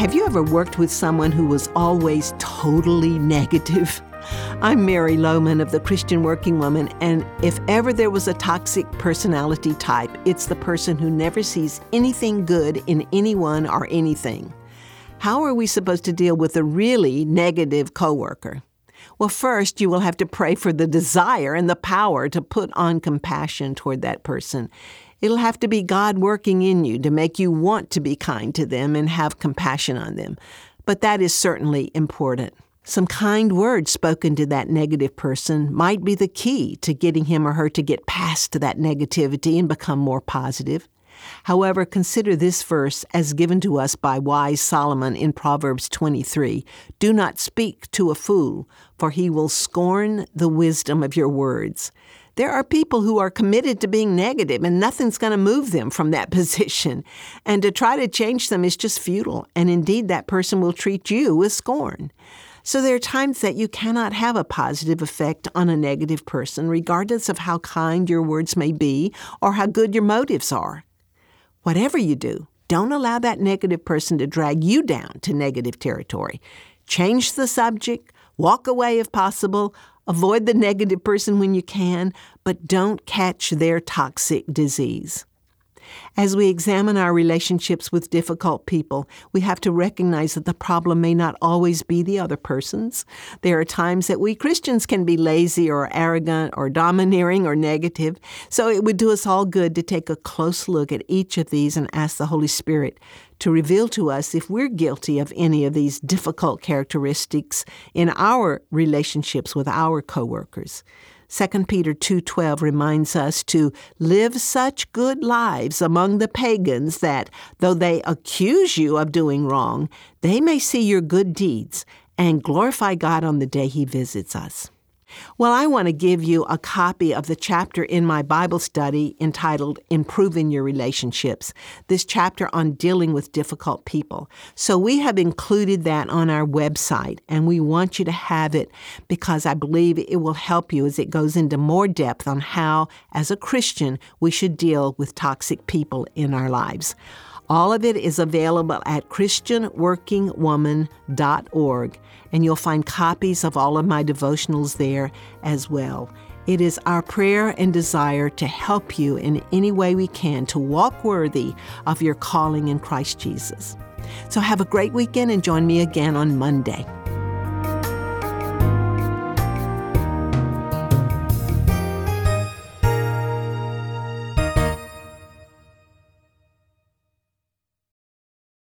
Have you ever worked with someone who was always totally negative? I'm Mary Lowman of the Christian Working Woman, and if ever there was a toxic personality type, it's the person who never sees anything good in anyone or anything. How are we supposed to deal with a really negative coworker? Well, first, you will have to pray for the desire and the power to put on compassion toward that person. It'll have to be God working in you to make you want to be kind to them and have compassion on them. But that is certainly important. Some kind words spoken to that negative person might be the key to getting him or her to get past that negativity and become more positive. However, consider this verse as given to us by wise Solomon in Proverbs 23 Do not speak to a fool, for he will scorn the wisdom of your words. There are people who are committed to being negative, and nothing's going to move them from that position. And to try to change them is just futile, and indeed, that person will treat you with scorn. So there are times that you cannot have a positive effect on a negative person, regardless of how kind your words may be or how good your motives are. Whatever you do, don't allow that negative person to drag you down to negative territory. Change the subject, walk away if possible, avoid the negative person when you can, but don't catch their toxic disease. As we examine our relationships with difficult people, we have to recognize that the problem may not always be the other person's. There are times that we Christians can be lazy or arrogant or domineering or negative. So it would do us all good to take a close look at each of these and ask the Holy Spirit to reveal to us if we're guilty of any of these difficult characteristics in our relationships with our coworkers. 2 Peter 2:12 reminds us to live such good lives among the pagans that though they accuse you of doing wrong, they may see your good deeds and glorify God on the day he visits us. Well, I want to give you a copy of the chapter in my Bible study entitled Improving Your Relationships, this chapter on dealing with difficult people. So we have included that on our website, and we want you to have it because I believe it will help you as it goes into more depth on how, as a Christian, we should deal with toxic people in our lives. All of it is available at ChristianWorkingWoman.org, and you'll find copies of all of my devotionals there as well. It is our prayer and desire to help you in any way we can to walk worthy of your calling in Christ Jesus. So have a great weekend and join me again on Monday.